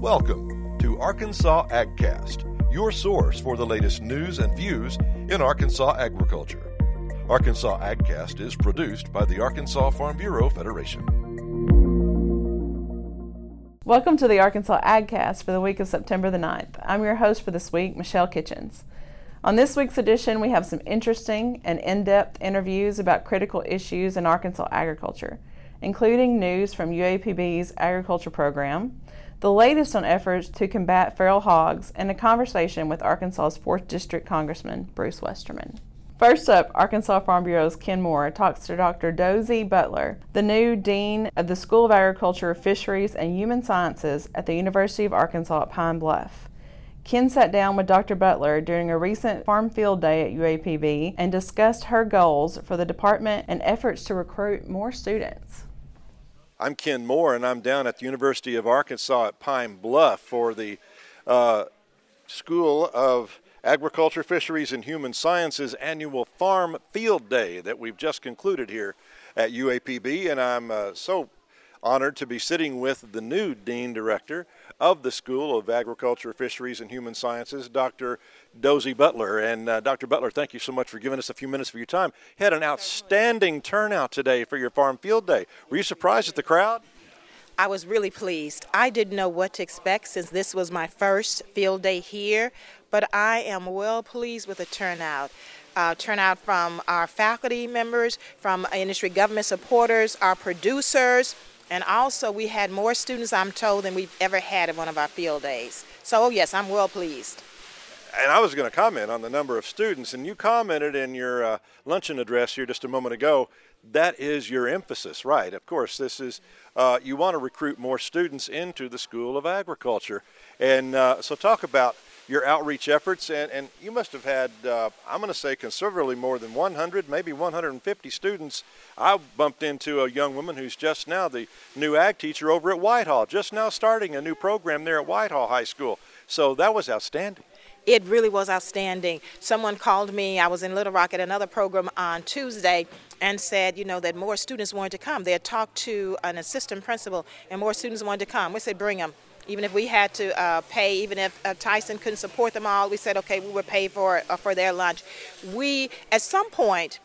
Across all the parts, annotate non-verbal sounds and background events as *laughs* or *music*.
Welcome to Arkansas AgCast, your source for the latest news and views in Arkansas agriculture. Arkansas AgCast is produced by the Arkansas Farm Bureau Federation. Welcome to the Arkansas AgCast for the week of September the 9th. I'm your host for this week, Michelle Kitchens. On this week's edition, we have some interesting and in depth interviews about critical issues in Arkansas agriculture, including news from UAPB's agriculture program, the latest on efforts to combat feral hogs, and a conversation with Arkansas's 4th District Congressman Bruce Westerman. First up, Arkansas Farm Bureau's Ken Moore talks to Dr. Dozie Butler, the new Dean of the School of Agriculture, Fisheries, and Human Sciences at the University of Arkansas at Pine Bluff. Ken sat down with Dr. Butler during a recent farm field day at UAPB and discussed her goals for the department and efforts to recruit more students. I'm Ken Moore, and I'm down at the University of Arkansas at Pine Bluff for the uh, School of Agriculture, Fisheries, and Human Sciences annual Farm Field Day that we've just concluded here at UAPB. And I'm uh, so honored to be sitting with the new Dean Director of the School of Agriculture, Fisheries, and Human Sciences, Dr. Dozie Butler. And uh, Dr. Butler, thank you so much for giving us a few minutes of your time. You had an outstanding turnout today for your Farm Field Day. Were you surprised at the crowd? I was really pleased. I didn't know what to expect since this was my first field day here, but I am well pleased with the turnout. Uh, turnout from our faculty members, from industry government supporters, our producers, and also we had more students, I'm told, than we've ever had at one of our field days. So, oh, yes, I'm well pleased. And I was going to comment on the number of students, and you commented in your uh, luncheon address here just a moment ago. That is your emphasis, right? Of course, this is uh, you want to recruit more students into the School of Agriculture, and uh, so talk about your outreach efforts, and, and you must have had, uh, I'm going to say conservatively, more than 100, maybe 150 students. I bumped into a young woman who's just now the new ag teacher over at White Hall, just now starting a new program there at White Hall High School. So that was outstanding. It really was outstanding. Someone called me, I was in Little Rock at another program on Tuesday, and said, you know, that more students wanted to come. They had talked to an assistant principal, and more students wanted to come. We said, bring them even if we had to uh, pay, even if uh, Tyson couldn't support them all, we said, okay, we would pay for uh, for their lunch. We, at some point,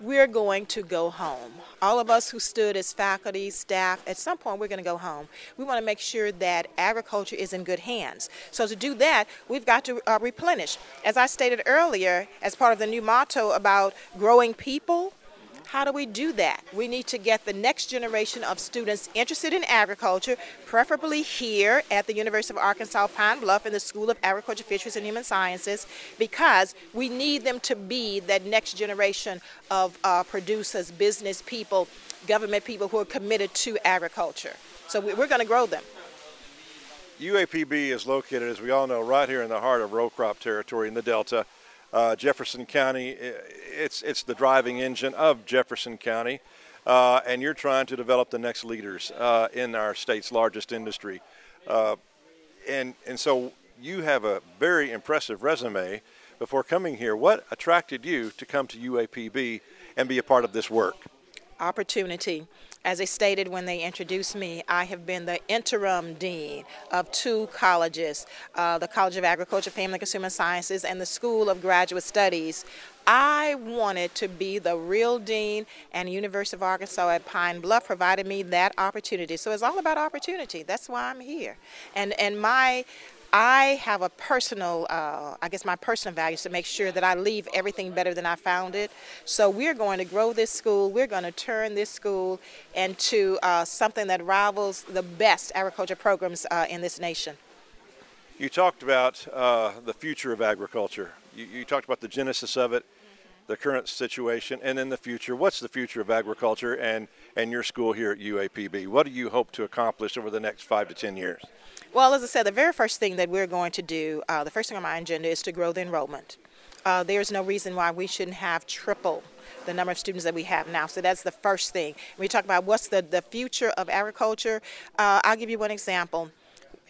we're going to go home. All of us who stood as faculty, staff, at some point we're going to go home. We want to make sure that agriculture is in good hands. So to do that, we've got to uh, replenish. As I stated earlier, as part of the new motto about growing people, how do we do that? We need to get the next generation of students interested in agriculture, preferably here at the University of Arkansas Pine Bluff in the School of Agriculture, Fisheries, and Human Sciences, because we need them to be that next generation of uh, producers, business people, government people who are committed to agriculture. So we're going to grow them. UAPB is located, as we all know, right here in the heart of row crop territory in the Delta uh, Jefferson County. It's it's the driving engine of Jefferson County, uh, and you're trying to develop the next leaders uh, in our state's largest industry, uh, and and so you have a very impressive resume. Before coming here, what attracted you to come to UAPB and be a part of this work? Opportunity. As I stated when they introduced me, I have been the interim dean of two colleges uh, the College of Agriculture, Family and Consumer Sciences, and the School of Graduate Studies. I wanted to be the real dean, and University of Arkansas at Pine Bluff provided me that opportunity. So it's all about opportunity. That's why I'm here. And and my I have a personal, uh, I guess my personal values to make sure that I leave everything better than I found it. So we're going to grow this school. We're going to turn this school into uh, something that rivals the best agriculture programs uh, in this nation. You talked about uh, the future of agriculture. You, you, talked about the genesis of it, the current situation, and then the future. What's the future of agriculture and, and your school here at UAPB? What do you hope to accomplish over the next five to ten years? Well, as I said, the very first thing that we're going to do, uh, the first thing on my agenda is to grow the enrollment. Uh, there's no reason why we shouldn't have triple the number of students that we have now. So that's the first thing. When we talk about what's the, the future of agriculture, uh, I'll give you one example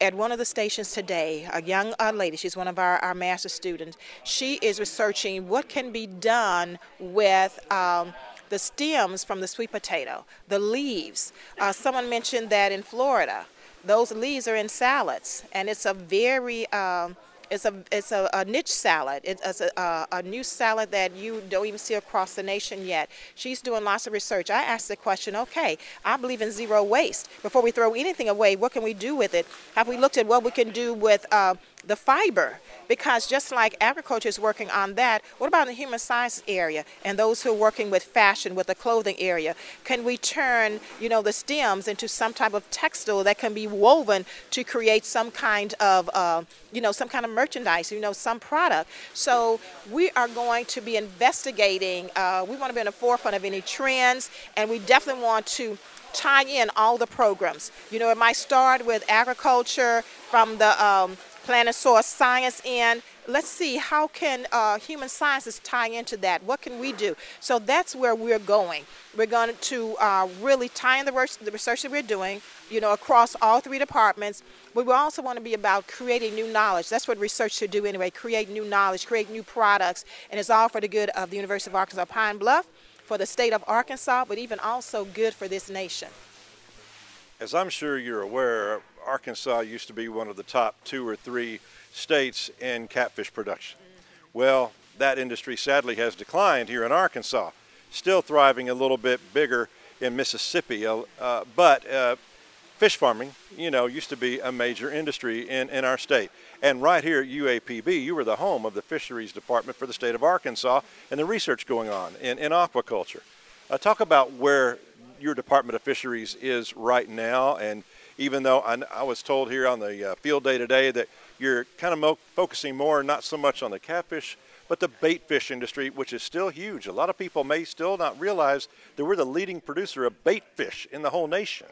at one of the stations today, a young uh, lady, she's one of our, our master students, she is researching what can be done with um, the stems from the sweet potato, the leaves. Uh, someone mentioned that in Florida, those leaves are in salads, and it's a very um, it's a it's a, a niche salad. It's a, a, new salad that you don't even see across the nation yet. She's doing lots of research. I asked the question, okay, I believe in zero waste. Before we throw anything away, what can we do with it? Have we looked at what we can do with uh, the fiber? Because just like agriculture is working on that, what about the human science area and those who are working with fashion, with the clothing area? Can we turn, you know, the stems into some type of textile that can be woven to create some kind of, uh, you know, some kind of merchandise, you know, some product? So we are going to be investigating. Uh, we want to be in the forefront of any trends, and we definitely want to tie in all the programs. You know, it might start with agriculture from the um, planet source science in. Let's see how can uh, human sciences tie into that? What can we do? So that's where we're going. We're going to uh, really tie in the, the research that we're doing you know across all three departments. But we also want to be about creating new knowledge. That's what research should do anyway create new knowledge create new products. And it's all for the good of the university of arkansas pine bluff for the state of arkansas but even also good for this nation. As i'm sure you're aware Arkansas used to be one of the top two or three states in catfish production. Well, that industry sadly has declined here in Arkansas, still thriving a little bit bigger in Mississippi. Uh, but uh, fish farming, you know, used to be a major industry in, in our state. And right here at UAPB, you were the home of the fisheries department for the state of Arkansas and the research going on in, in aquaculture. Uh, talk about where your Department of Fisheries is right now and even though I, I was told here on the uh, field day today that you're kind of mo- focusing more not so much on the catfish, but the bait fish industry, which is still huge. A lot of people may still not realize that we're the leading producer of bait fish in the whole nation.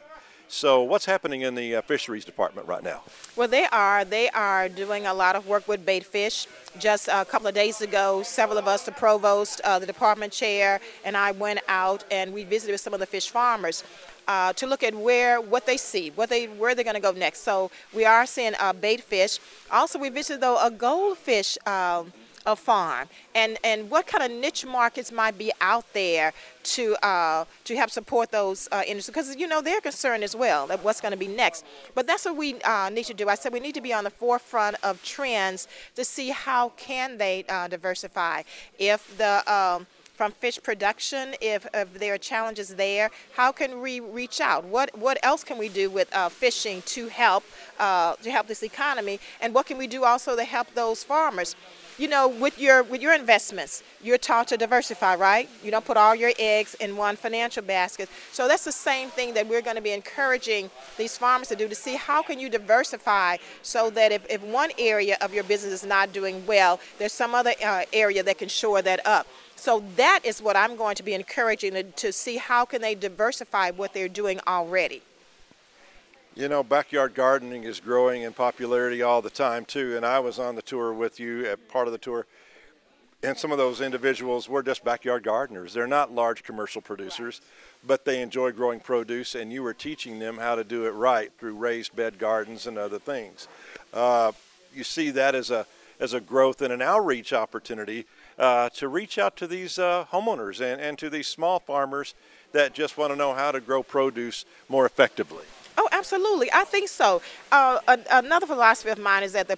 So, what's happening in the uh, fisheries department right now? Well, they are. They are doing a lot of work with bait fish. Just a couple of days ago, several of us, the provost, uh, the department chair, and I went out and we visited with some of the fish farmers uh, to look at where what they see, what they where they're going to go next. So we are seeing uh, bait fish. Also, we visited though a goldfish. Um, a farm and and what kind of niche markets might be out there to uh, to help support those uh, industries because you know they're concerned as well of what's going to be next but that's what we uh, need to do i said we need to be on the forefront of trends to see how can they uh, diversify if the um, from fish production, if, if there are challenges there, how can we reach out? What what else can we do with uh, fishing to help uh, to help this economy? And what can we do also to help those farmers? You know, with your with your investments, you're taught to diversify, right? You don't put all your eggs in one financial basket. So that's the same thing that we're going to be encouraging these farmers to do to see how can you diversify so that if, if one area of your business is not doing well, there's some other uh, area that can shore that up. So that is what I'm going to be encouraging to, to see how can they diversify what they're doing already. You know, backyard gardening is growing in popularity all the time too. And I was on the tour with you at part of the tour. And some of those individuals were just backyard gardeners. They're not large commercial producers, but they enjoy growing produce, and you were teaching them how to do it right through raised bed gardens and other things. Uh, you see that as a as a growth and an outreach opportunity uh, to reach out to these uh, homeowners and, and to these small farmers that just want to know how to grow produce more effectively. Oh, absolutely. I think so. Uh, another philosophy of mine is that the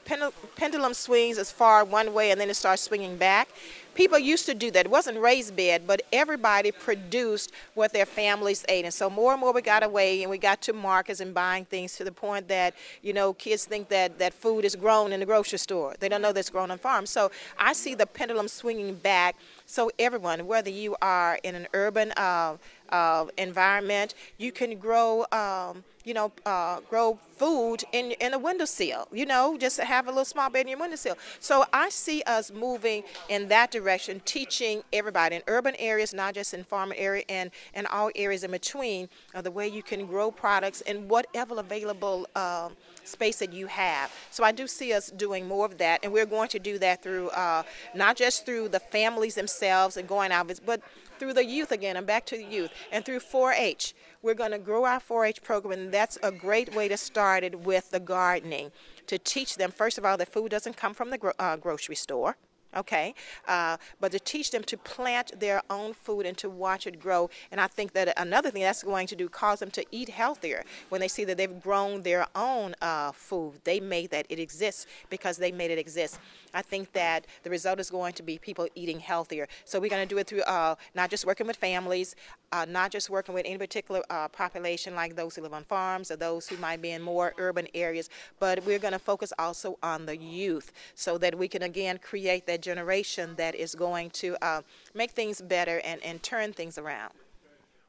pendulum swings as far one way and then it starts swinging back. People used to do that. It wasn't raised bed, but everybody produced what their families ate. And so more and more we got away and we got to markets and buying things to the point that, you know, kids think that, that food is grown in the grocery store. They don't know that's grown on farms. So I see the pendulum swinging back. So everyone, whether you are in an urban uh, uh, environment, you can grow. Um, you know, uh, grow food in in a windowsill. You know, just have a little small bed in your windowsill. So I see us moving in that direction, teaching everybody in urban areas, not just in farm area, and and all areas in between, uh, the way you can grow products in whatever available. Um, space that you have. So I do see us doing more of that, and we're going to do that through uh, not just through the families themselves and going out, but through the youth again. I'm back to the youth, and through 4-H. We're going to grow our 4 H program, and that's a great way to start it with the gardening. To teach them, first of all, that food doesn't come from the gro- uh, grocery store. okay? Uh, but to teach them to plant their own food and to watch it grow. And I think that another thing that's going to do cause them to eat healthier when they see that they've grown their own uh, food. They made that it exists because they made it exist. I think that the result is going to be people eating healthier. So we're going to do it through uh, not just working with families, uh, not just working with any particular uh, population like those who live on farms or those who might be in more urban areas, but we're going to focus also on the youth so that we can again create that generation that is going to uh, make things better and, and turn things around.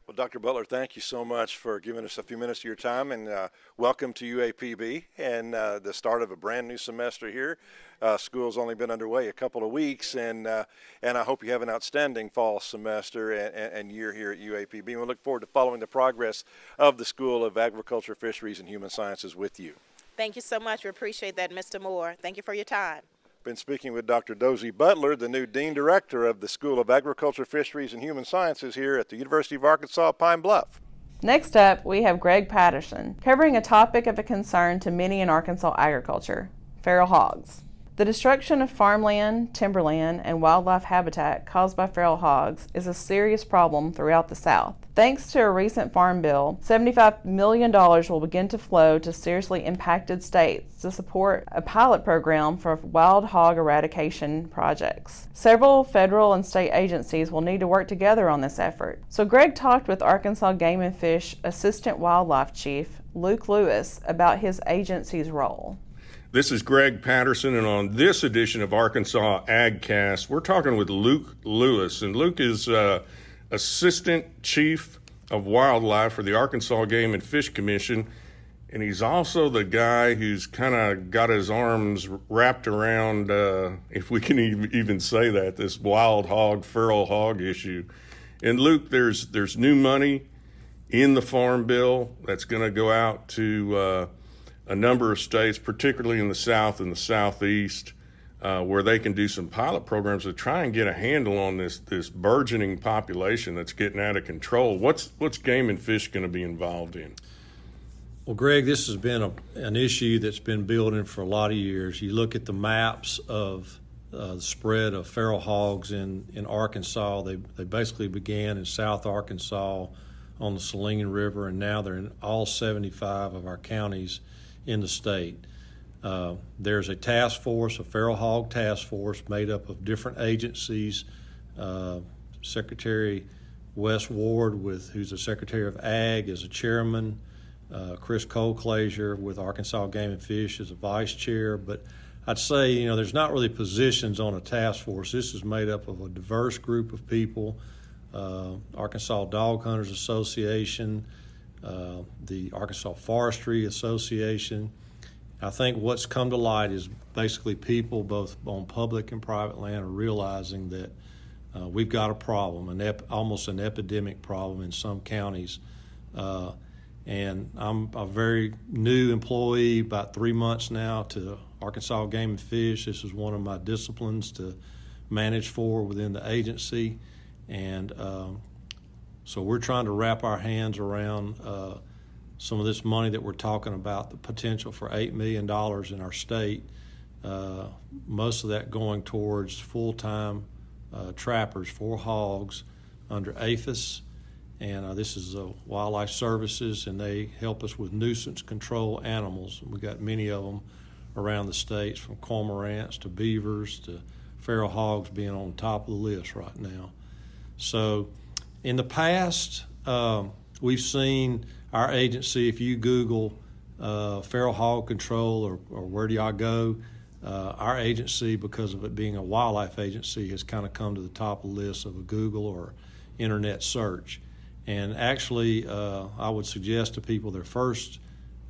Well, Dr. Butler, thank you so much for giving us a few minutes of your time and uh, welcome to UAPB and uh, the start of a brand new semester here. Uh, school's only been underway a couple of weeks, and uh, and I hope you have an outstanding fall semester and, and, year here at UAPB. And we look forward to following the progress of the School of Agriculture, Fisheries, and Human Sciences with you. Thank you so much. We appreciate that, Mr. Moore. Thank you for your time. Been speaking with Dr. Dozie Butler, the new Dean Director of the School of Agriculture, Fisheries, and Human Sciences here at the University of Arkansas Pine Bluff. Next up, we have Greg Patterson covering a topic of a concern to many in Arkansas agriculture feral hogs. The destruction of farmland, timberland, and wildlife habitat caused by feral hogs is a serious problem throughout the South. Thanks to a recent farm bill, $75 million will begin to flow to seriously impacted states to support a pilot program for wild hog eradication projects. Several federal and state agencies will need to work together on this effort. So, Greg talked with Arkansas Game and Fish Assistant Wildlife Chief Luke Lewis about his agency's role. This is Greg Patterson, and on this edition of Arkansas AgCast, we're talking with Luke Lewis. And Luke is uh, Assistant Chief of Wildlife for the Arkansas Game and Fish Commission. And he's also the guy who's kind of got his arms wrapped around, uh, if we can even say that, this wild hog, feral hog issue. And Luke, there's there's new money in the farm bill that's going to go out to uh, a number of states, particularly in the South and the Southeast, uh, where they can do some pilot programs to try and get a handle on this this burgeoning population that's getting out of control. What's what's game and fish going to be involved in? Well, Greg, this has been a, an issue that's been building for a lot of years. You look at the maps of uh, the spread of feral hogs in, in Arkansas. They, they basically began in South Arkansas on the Saline River, and now they're in all 75 of our counties in the state. Uh, there's a task force, a feral hog task force, made up of different agencies. Uh, Secretary Wes Ward, with who's the Secretary of Ag, is a chairman. Uh, Chris Colclasure with Arkansas Game and Fish is a vice chair. But I'd say you know there's not really positions on a task force. This is made up of a diverse group of people. Uh, Arkansas Dog Hunters Association, uh, the Arkansas Forestry Association. I think what's come to light is basically people, both on public and private land, are realizing that uh, we've got a problem, an ep- almost an epidemic problem in some counties. Uh, and I'm a very new employee, about three months now, to Arkansas Game and Fish. This is one of my disciplines to manage for within the agency. And um, so we're trying to wrap our hands around uh, some of this money that we're talking about, the potential for $8 million in our state, uh, most of that going towards full time uh, trappers for hogs under APHIS. And uh, this is uh, Wildlife Services, and they help us with nuisance control animals. We've got many of them around the states, from cormorants to beavers to feral hogs being on top of the list right now. So, in the past, um, we've seen our agency, if you Google uh, feral hog control or, or where do y'all go, uh, our agency, because of it being a wildlife agency, has kind of come to the top of the list of a Google or internet search. And actually, uh, I would suggest to people their first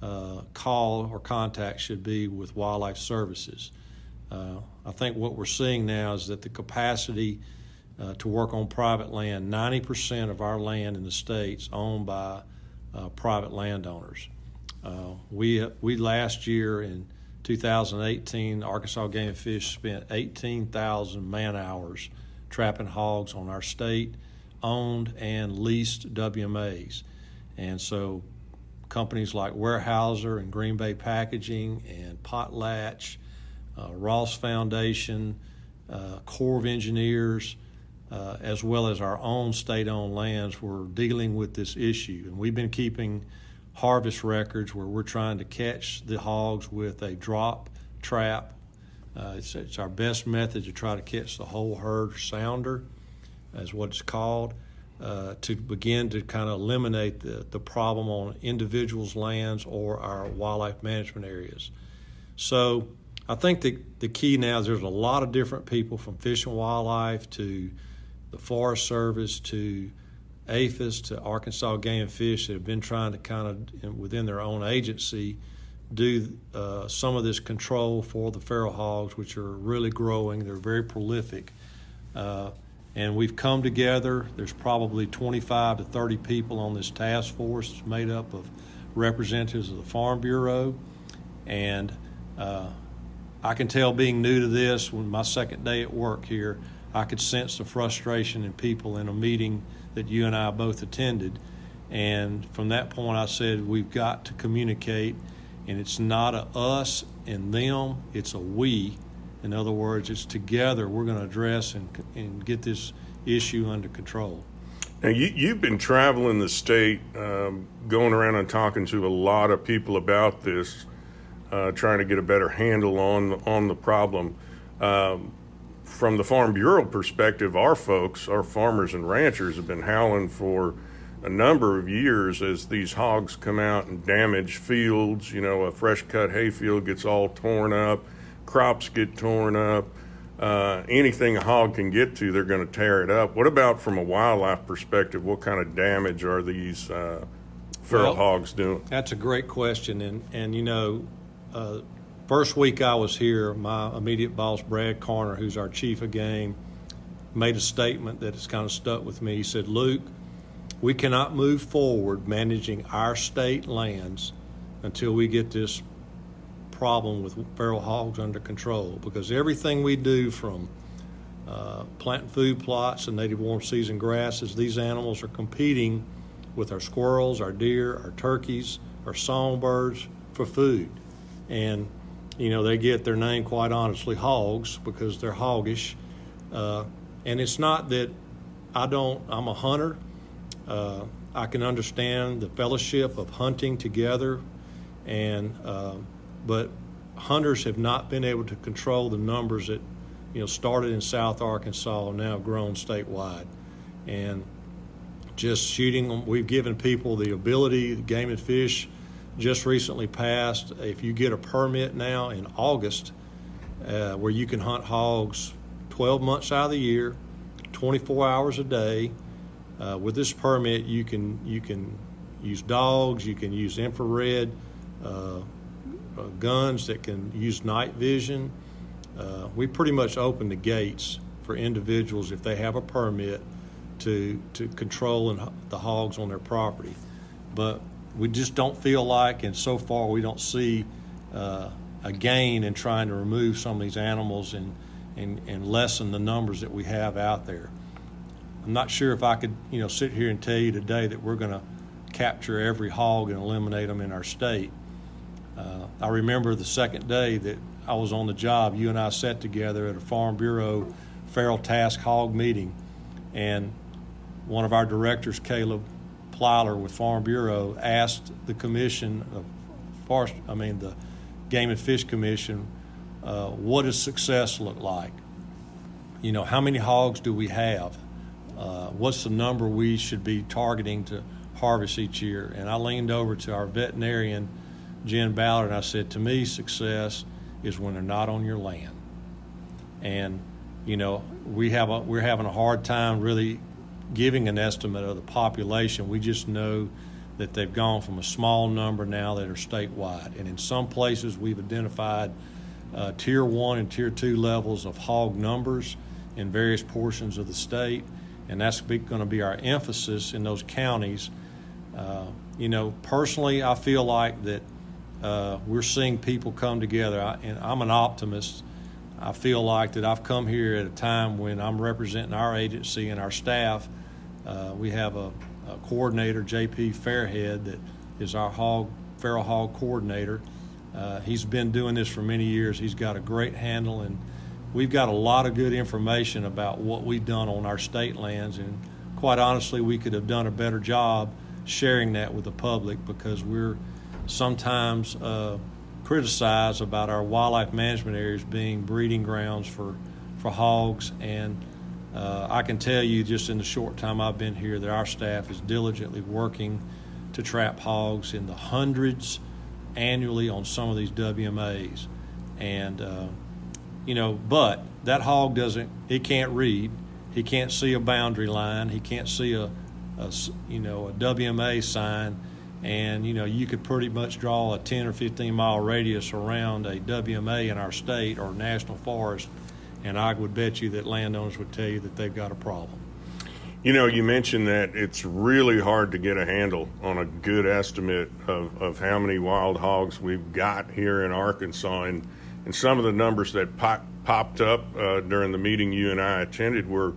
uh, call or contact should be with Wildlife Services. Uh, I think what we're seeing now is that the capacity uh, to work on private land. 90% of our land in the state's owned by uh, private landowners. Uh, we, we last year in 2018, Arkansas Game and Fish spent 18,000 man hours trapping hogs on our state owned and leased WMAs. And so companies like Weyerhaeuser and Green Bay Packaging and Potlatch, uh, Ross Foundation, uh, Corps of Engineers, uh, as well as our own state owned lands, were dealing with this issue. And we've been keeping harvest records where we're trying to catch the hogs with a drop trap. Uh, it's, it's, our best method to try to catch the whole herd sounder, is what it's called, uh, to begin to kind of eliminate the, the problem on individuals' lands or our wildlife management areas. So I think the, the key now is there's a lot of different people from Fish and Wildlife to the Forest Service to APHIS to Arkansas Game and Fish that have been trying to kind of, within their own agency, do uh, some of this control for the feral hogs, which are really growing. They're very prolific. Uh, and we've come together. There's probably 25 to 30 people on this task force. It's made up of representatives of the Farm Bureau. And uh, I can tell being new to this, when my second day at work here, I could sense the frustration in people in a meeting that you and I both attended. And from that point, I said, we've got to communicate, and it's not a us and them, it's a we. In other words, it's together we're going to address and, and get this issue under control. Now, you, you've been traveling the state, um, going around and talking to a lot of people about this, uh, trying to get a better handle on, on the problem. Um, from the Farm Bureau perspective, our folks, our farmers and ranchers, have been howling for a number of years as these hogs come out and damage fields. You know, a fresh cut hay field gets all torn up, crops get torn up. Uh, anything a hog can get to, they're going to tear it up. What about from a wildlife perspective? What kind of damage are these uh, feral well, hogs doing? That's a great question, and and you know, uh, First week I was here, my immediate boss, Brad Carner, who's our chief of game, made a statement that has kind of stuck with me. He said, Luke, we cannot move forward managing our state lands until we get this problem with feral hogs under control because everything we do from uh, planting food plots and native warm season grasses, these animals are competing with our squirrels, our deer, our turkeys, our songbirds for food. And you know, they get their name quite honestly hogs because they're hoggish. Uh, and it's not that I don't, I'm a hunter. Uh, I can understand the fellowship of hunting together, and uh, but hunters have not been able to control the numbers that you know started in South Arkansas and now grown statewide, and just shooting them. We've given people the ability, game and fish just recently passed. If you get a permit now in August, uh, where you can hunt hogs 12 months out of the year, 24 hours a day, uh, with this permit you can you can use dogs, you can use infrared uh, uh guns that can use night vision. Uh, we pretty much open the gates for individuals if they have a permit to to control the hogs on their property. But we just don't feel like, and so far we don't see uh, a gain in trying to remove some of these animals and, and, and lessen the numbers that we have out there. I'm not sure if I could, you know, sit here and tell you today that we're going to capture every hog and eliminate them in our state. Uh, I remember the second day that I was on the job, you and I sat together at a Farm Bureau feral task hog meeting, and one of our directors, Caleb Plyler with Farm Bureau asked the commission of forest, I mean the Game and Fish Commission, uh, what does success look like? You know, how many hogs do we have? Uh, what's the number we should be targeting to harvest each year? And I leaned over to our veterinarian, Jen Ballard, and I said, to me, success is when they're not on your land. And you know, we have a, we're having a hard time really giving an estimate of the population. We just know that they've gone from a small number now that are statewide. And in some places, we've identified uh, tier one and tier two levels of hog numbers in various portions of the state. And that's going to be our emphasis in those counties. Uh, you know, personally, I feel like that uh, we're seeing people come together, I, and I'm an optimist. I feel like that I've come here at a time when I'm representing our agency and our staff. Uh, we have a, a, coordinator, JP Fairhead, that is our hog feral hog coordinator. Uh, he's been doing this for many years. He's got a great handle, and we've got a lot of good information about what we've done on our state lands, and quite honestly, we could have done a better job sharing that with the public because we're sometimes uh, criticized about our wildlife management areas being breeding grounds for, for hogs. And uh, I can tell you, just in the short time I've been here, that our staff is diligently working to trap hogs in the hundreds annually on some of these WMAs. And, uh, you know, but that hog doesn't, he can't read, he can't see a boundary line, he can't see a, a you know, a WMA sign. And you know you could pretty much draw a 10 or 15 mile radius around a WMA in our state or national forest, and I would bet you that landowners would tell you that they've got a problem. You know, you mentioned that it's really hard to get a handle on a good estimate of, of how many wild hogs we've got here in Arkansas. And, and some of the numbers that pop, popped up uh, during the meeting you and I attended were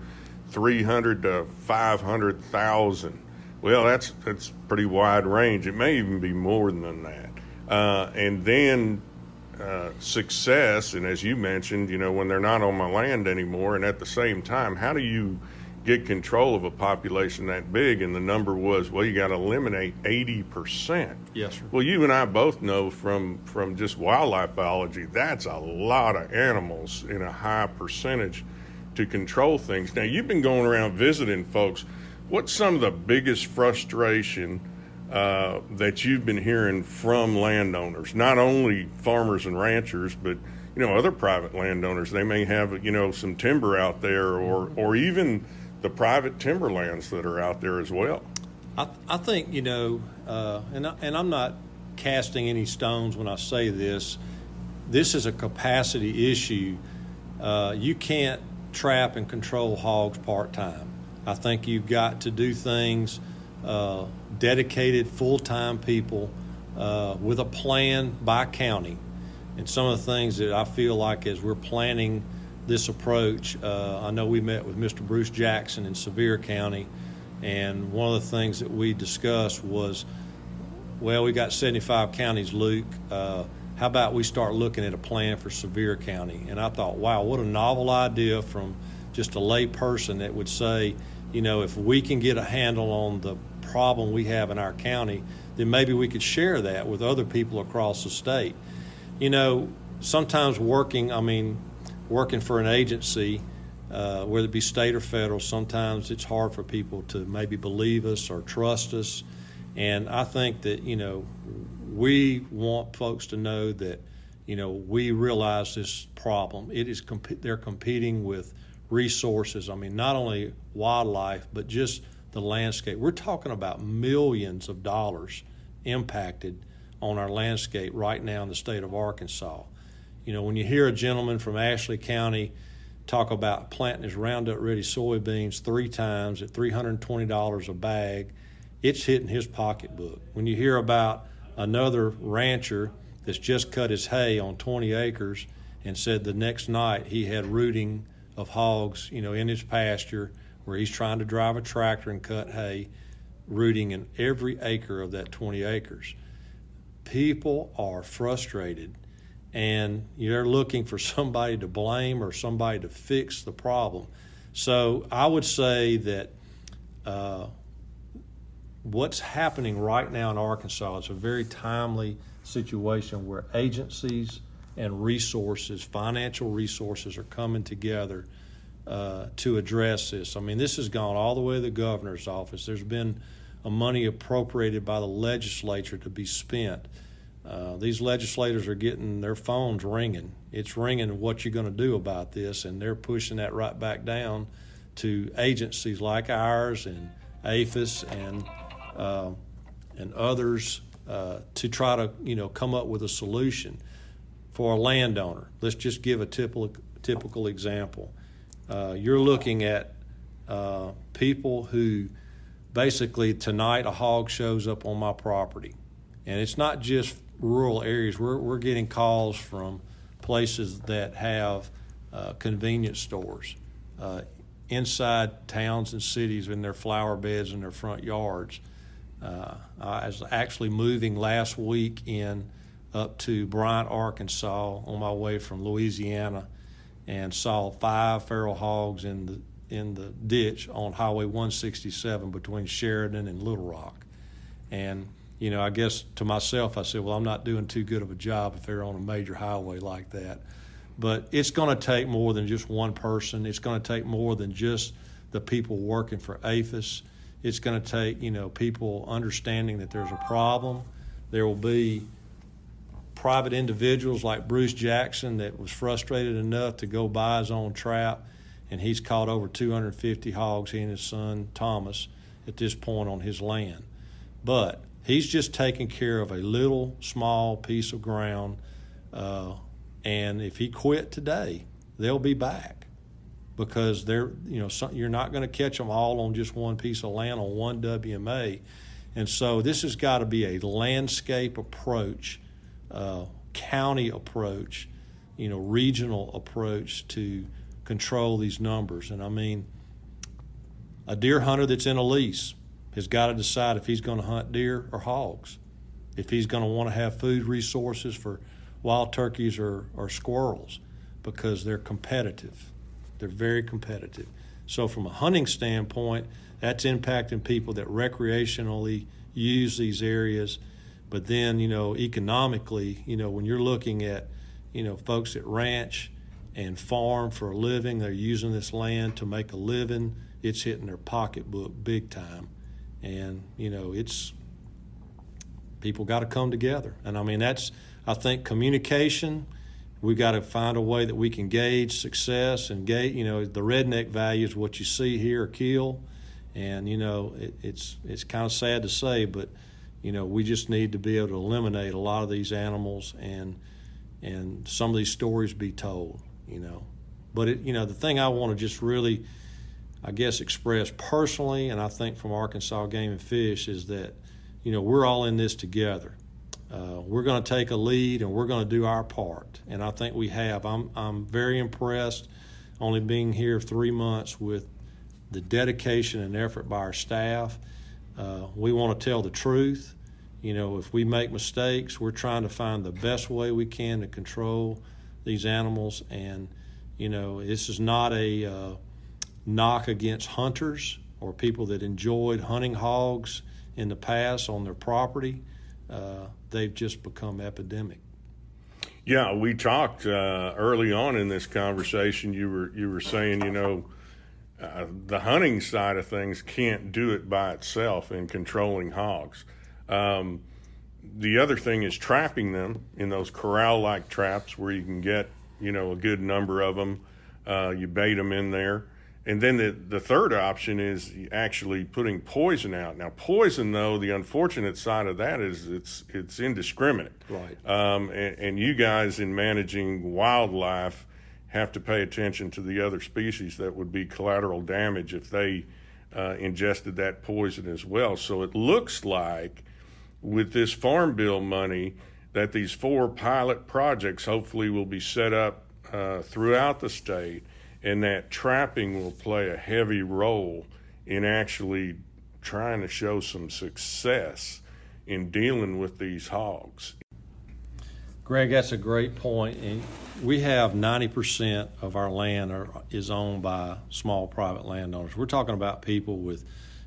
300 to 500,000 well, that's that's pretty wide range. It may even be more than that. Uh, and then uh, success, and as you mentioned, you know, when they're not on my land anymore, and at the same time, how do you get control of a population that big? And the number was, well, you got to eliminate eighty percent. Yes, sir. Well, you and I both know from from just wildlife biology, that's a lot of animals in a high percentage to control things. Now, you've been going around visiting folks what's some of the biggest frustration uh, that you've been hearing from landowners, not only farmers and ranchers, but you know other private landowners? They may have you know some timber out there, or or even the private timberlands that are out there as well. I, I think you know, uh, and I, and I'm not casting any stones when I say this. This is a capacity issue. Uh, you can't trap and control hogs part time. I think you've got to do things uh, dedicated, full time people uh, with a plan by county. And some of the things that I feel like as we're planning this approach, uh, I know we met with Mr. Bruce Jackson in Sevier County, and one of the things that we discussed was well, we got 75 counties, Luke. Uh, how about we start looking at a plan for Sevier County? And I thought, wow, what a novel idea from just a lay person that would say, you know, if we can get a handle on the problem we have in our county, then maybe we could share that with other people across the state. You know, sometimes working, I mean, working for an agency, uh, whether it be state or federal, sometimes it's hard for people to maybe believe us or trust us. And I think that, you know, we want folks to know that, you know, we realize this problem. It is comp- they're competing with resources. I mean, not only wildlife, but just the landscape. We're talking about millions of dollars impacted on our landscape right now in the state of Arkansas. You know, when you hear a gentleman from Ashley County talk about planting his Roundup Ready soybeans three times at $320 a bag, it's hitting his pocketbook. When you hear about another rancher that's just cut his hay on 20 acres and said the next night he had rooting of hogs, you know, in his pasture where he's trying to drive a tractor and cut hay, rooting in every acre of that 20 acres. People are frustrated and you're looking for somebody to blame or somebody to fix the problem. So I would say that uh, what's happening right now in Arkansas is a very timely situation where agencies and resources, financial resources, are coming together uh, to address this. I mean, this has gone all the way to the governor's office. There's been a money appropriated by the legislature to be spent. Uh, these legislators are getting their phones ringing. It's ringing what you're going to do about this, and they're pushing that right back down to agencies like ours and APHIS and uh, and others uh, to try to you know come up with a solution for a landowner. Let's just give a typical, typical example. Uh, you're looking at uh, people who basically tonight a hog shows up on my property. And it's not just rural areas, we're, we're getting calls from places that have uh, convenience stores uh, inside towns and cities in their flower beds and their front yards. Uh, I was actually moving last week in up to Bryant, Arkansas, on my way from Louisiana. and saw five feral hogs in the in the ditch on Highway 167 between Sheridan and Little Rock. And you know, I guess to myself, I said, well, I'm not doing too good of a job if they're on a major highway like that. But it's going to take more than just one person. It's going to take more than just the people working for APHIS. It's going to take, you know, people understanding that there's a problem. There will be private individuals like Bruce Jackson that was frustrated enough to go buy his own trap, and he's caught over 250 hogs, he and his son Thomas, at this point on his land. But he's just taking care of a little small piece of ground, uh, and if he quit today, they'll be back because they're you know some, you're not going to catch them all on just one piece of land on one WMA, and so this has got to be a landscape approach, uh, county approach, you know, regional approach to control these numbers. And I mean, a deer hunter that's in a lease has got to decide if he's going to hunt deer or hogs, if he's going to want to have food resources for wild turkeys or, or squirrels, because they're competitive they're very competitive. So, from a hunting standpoint, that's impacting people that recreationally use these areas. But then, you know, economically, you know, when you're looking at, you know, folks that ranch and farm for a living, they're using this land to make a living, it's hitting their pocketbook big time. And, you know, it's people got to come together. And I mean, that's, I think, communication we got to find a way that we can gauge success and gauge, you know, the redneck value is what you see here, kill. And, you know, it, it's, it's kind of sad to say, but, you know, we just need to be able to eliminate a lot of these animals and, and some of these stories be told, you know. But, it, you know, the thing I want to just really, I guess, express personally, and I think from Arkansas Game and Fish, is that, you know, we're all in this together uh, we're going to take a lead and we're going to do our part. And I think we have. I'm, I'm very impressed, only being here three months, with the dedication and effort by our staff. Uh, we want to tell the truth. You know, if we make mistakes, we're trying to find the best way we can to control these animals. And, you know, this is not a uh, knock against hunters or people that enjoyed hunting hogs in the past on their property. Uh, they've just become epidemic. Yeah, we talked uh, early on in this conversation. You were you were saying, you know, uh, the hunting side of things can't do it by itself in controlling hogs. Um, the other thing is trapping them in those corral-like traps where you can get, you know, a good number of them. Uh, you bait them in there and then the, the third option is actually putting poison out. Now, poison, though, the unfortunate side of that is it's it's indiscriminate. Right. Um, and, and, you guys in managing wildlife have to pay attention to the other species that would be collateral damage if they uh, ingested that poison as well. So it looks like with this farm bill money that these four pilot projects hopefully will be set up uh, throughout the state and that trapping will play a heavy role in actually trying to show some success in dealing with these hogs. Greg, that's a great point. And we have 90% of our land are, is owned by small private landowners. We're talking about people with,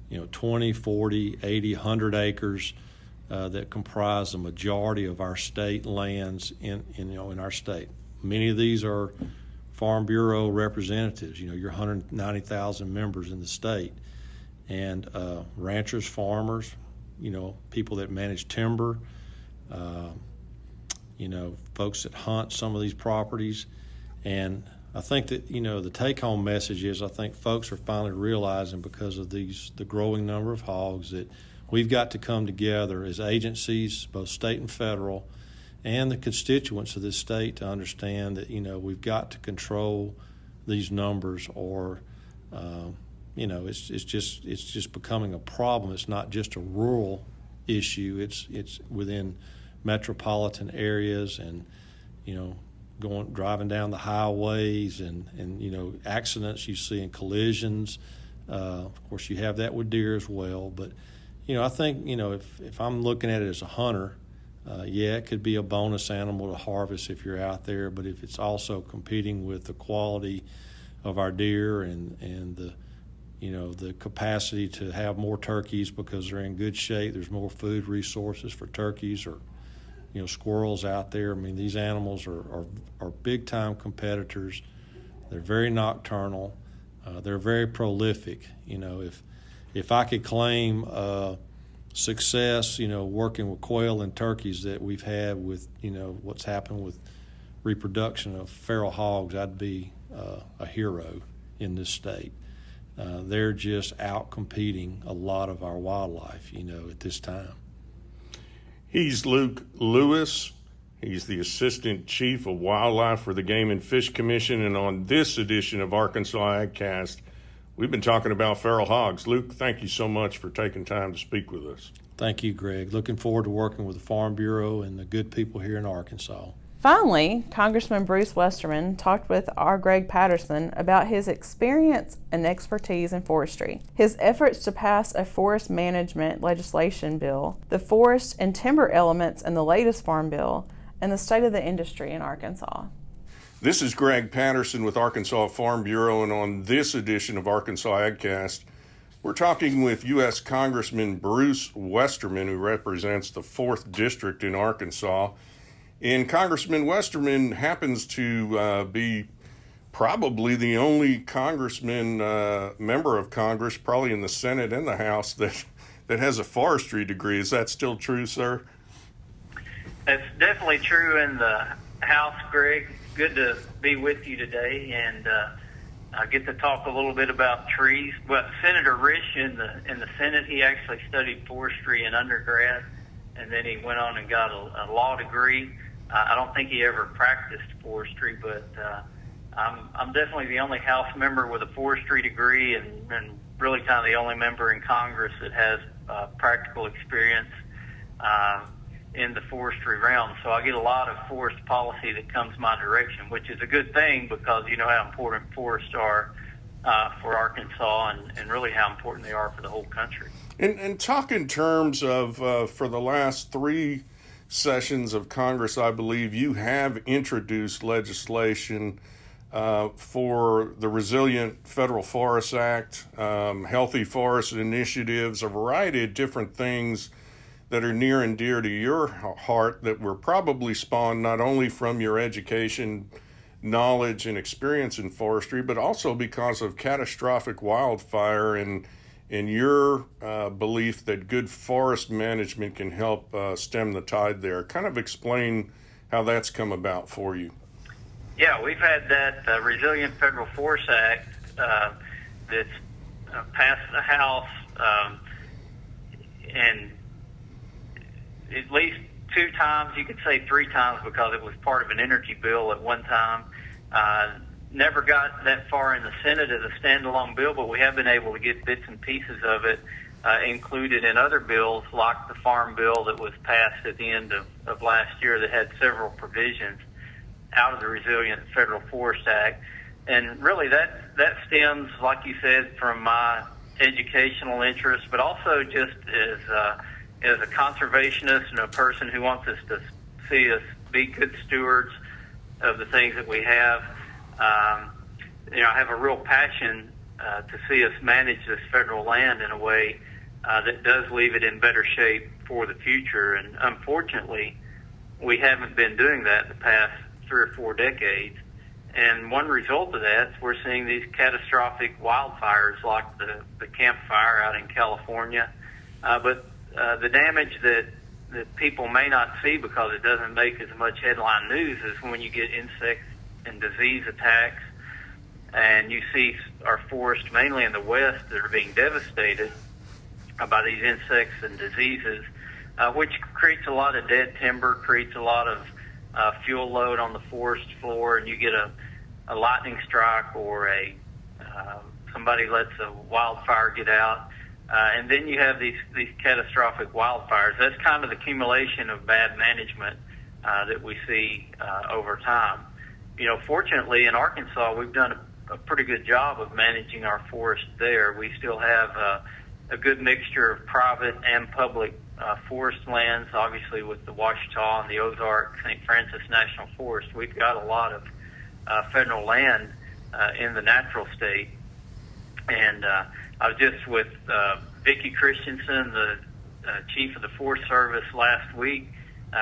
you know, 20, 40, 80, 100 acres uh, that comprise the majority of our state lands in, in, you know, in our state. Many of these are Farm Bureau representatives. You know, your 190,000 members in the state, and uh, ranchers, farmers, you know, people that manage timber, uh, you know, folks that hunt some of these properties, and I think that you know the take-home message is I think folks are finally realizing because of these the growing number of hogs that we've got to come together as agencies, both state and federal and the constituents of this state to understand that you know we've got to control these numbers or uh, you know it's it's just it's just becoming a problem. It's not just a rural issue. It's it's within metropolitan areas and you know going driving down the highways and and you know accidents you see in collisions uh, of course you have that with deer as well but you know I think you know if if I'm looking at it as a hunter uh, yeah, it could be a bonus animal to harvest if you're out there, but if it's also competing with the quality of our deer and, and the you know the capacity to have more turkeys because they're in good shape. There's more food resources for turkeys or you know squirrels out there. I mean these animals are are, are big time competitors. They're very nocturnal. Uh, they're very prolific. You know if if I could claim uh, success, you know, working with quail and turkeys that we've had with you know what's happened with reproduction of feral hogs, I'd be uh, a hero in this state. Uh, they're just out competing a lot of our wildlife, you know, at this time. He's Luke Lewis. He's the Assistant Chief of Wildlife for the Game and Fish Commission. And on this edition of Arkansas AgCast, we've been talking about feral hogs. Luke, thank you so much for taking time to speak with us. Thank you, Greg. Looking forward to working with the Farm Bureau and the good people here in Arkansas. Finally, Congressman Bruce Westerman talked with our Greg Patterson about his experience and expertise in forestry, his efforts to pass a forest management legislation bill, the forest and timber elements in the latest farm bill, and the state of the industry in Arkansas. This is Greg Patterson with Arkansas Farm Bureau, and on this edition of Arkansas AgCast, we're talking with U.S. Congressman Bruce Westerman, who represents the 4th District in Arkansas. And Congressman Westerman happens to uh, be probably the only congressman, uh, member of Congress, probably in the Senate and the House, that, that has a forestry degree. Is that still true, sir? It's definitely true in the House, Greg. Good to be with you today and uh, I get to talk a little bit about trees. But Senator Risch in the in the Senate, he actually studied forestry in undergrad, and then he went on and got a, a law degree. I don't think he ever practiced forestry, but uh, I'm, I'm definitely the only House member with a forestry degree and, and really kind of the only member in Congress that has uh, practical experience uh, in the forestry realm. So I get a lot of forest policy that comes my direction, which is a good thing because you know how important forests are uh, for Arkansas and, and really how important they are for the whole country. And, and talk in terms of uh, for the last three sessions of Congress, I believe you have introduced legislation uh, for the Resilient Federal Forest Act, um, Healthy Forest Initiatives, a variety of different things that are near and dear to your heart that were probably spawned not only from your education, knowledge, and experience in forestry, but also because of catastrophic wildfire and in your uh, belief that good forest management can help uh, stem the tide there. Kind of explain how that's come about for you. Yeah, we've had that uh, Resilient Federal Forest Act uh, that's uh, passed the House, um, and at least two times, you could say three times, because it was part of an energy bill at one time. Never got that far in the Senate as a standalone bill, but we have been able to get bits and pieces of it uh, included in other bills, like the Farm Bill that was passed at the end of, of last year that had several provisions out of the Resilient Federal Forest Act. And really, that that stems, like you said, from my educational interest, but also just as uh, as a conservationist and a person who wants us to see us be good stewards of the things that we have um, you know, I have a real passion uh, to see us manage this federal land in a way uh, that does leave it in better shape for the future. And unfortunately, we haven't been doing that the past three or four decades. And one result of that is we're seeing these catastrophic wildfires like the, the Camp Fire out in California. Uh, but uh, the damage that, that people may not see because it doesn't make as much headline news is when you get insects and disease attacks, and you see our forests mainly in the west that are being devastated by these insects and diseases, uh, which creates a lot of dead timber, creates a lot of uh, fuel load on the forest floor, and you get a, a lightning strike or a uh, somebody lets a wildfire get out. Uh, and then you have these these catastrophic wildfires. That's kind of the accumulation of bad management uh, that we see uh, over time you know, fortunately in Arkansas, we've done a, a pretty good job of managing our forest there. We still have uh, a good mixture of private and public uh, forest lands, obviously with the Ouachita and the Ozark St. Francis National Forest. We've got a lot of uh, federal land uh, in the natural state. And uh, I was just with uh, Vicki Christiansen, the uh, chief of the Forest Service, last week.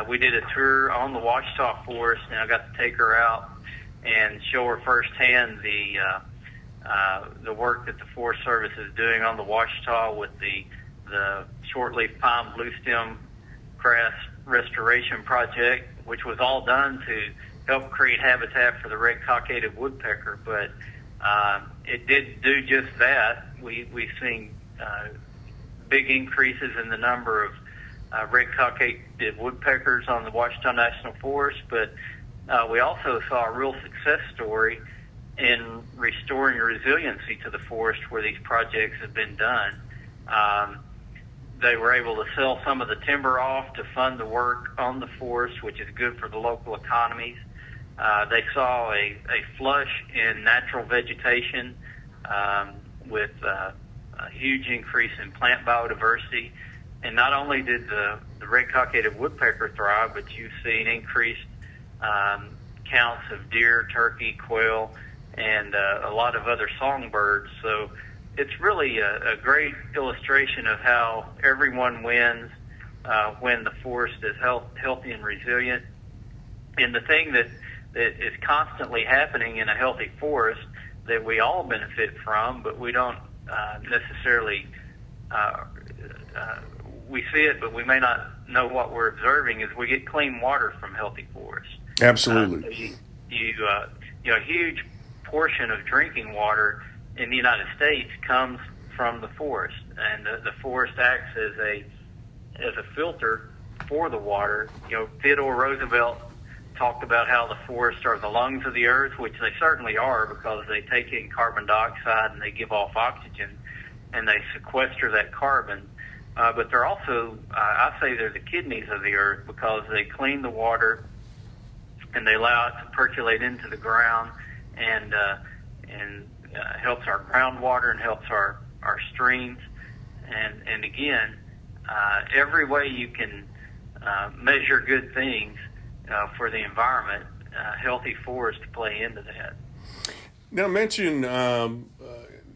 We did a tour on the Ouachita Forest, and I got to take her out and show her firsthand the uh, uh, the work that the Forest Service is doing on the Ouachita with the the shortleaf pine blue stem grass restoration project, which was all done to help create habitat for the red cockaded woodpecker. But uh, it did do just that. We we've seen uh, big increases in the number of uh, red cockaded woodpeckers on the Ouachita National Forest, but uh, we also saw a real success story in restoring resiliency to the forest where these projects have been done. Um, they were able to sell some of the timber off to fund the work on the forest, which is good for the local economies. Uh, they saw a, a flush in natural vegetation um, with uh, a huge increase in plant biodiversity. And not only did the, the red cockaded woodpecker thrive, but you've seen increased um, counts of deer, turkey, quail, and uh, a lot of other songbirds. So it's really a, a great illustration of how everyone wins uh, when the forest is health, healthy and resilient. And the thing that, that is constantly happening in a healthy forest that we all benefit from, but we don't uh, necessarily uh, uh, we see it, but we may not know what we're observing. Is we get clean water from healthy forests. Absolutely. Uh, you, you, uh, you know, a huge portion of drinking water in the United States comes from the forest, and the, the forest acts as a as a filter for the water. You know, Theodore Roosevelt talked about how the forests are the lungs of the earth, which they certainly are because they take in carbon dioxide and they give off oxygen, and they sequester that carbon. Uh, but they're also, uh, I say, they're the kidneys of the earth because they clean the water and they allow it to percolate into the ground and uh, and uh, helps our groundwater and helps our our streams. And and again, uh, every way you can uh, measure good things uh, for the environment, uh, healthy forests play into that. Now, mention um, uh,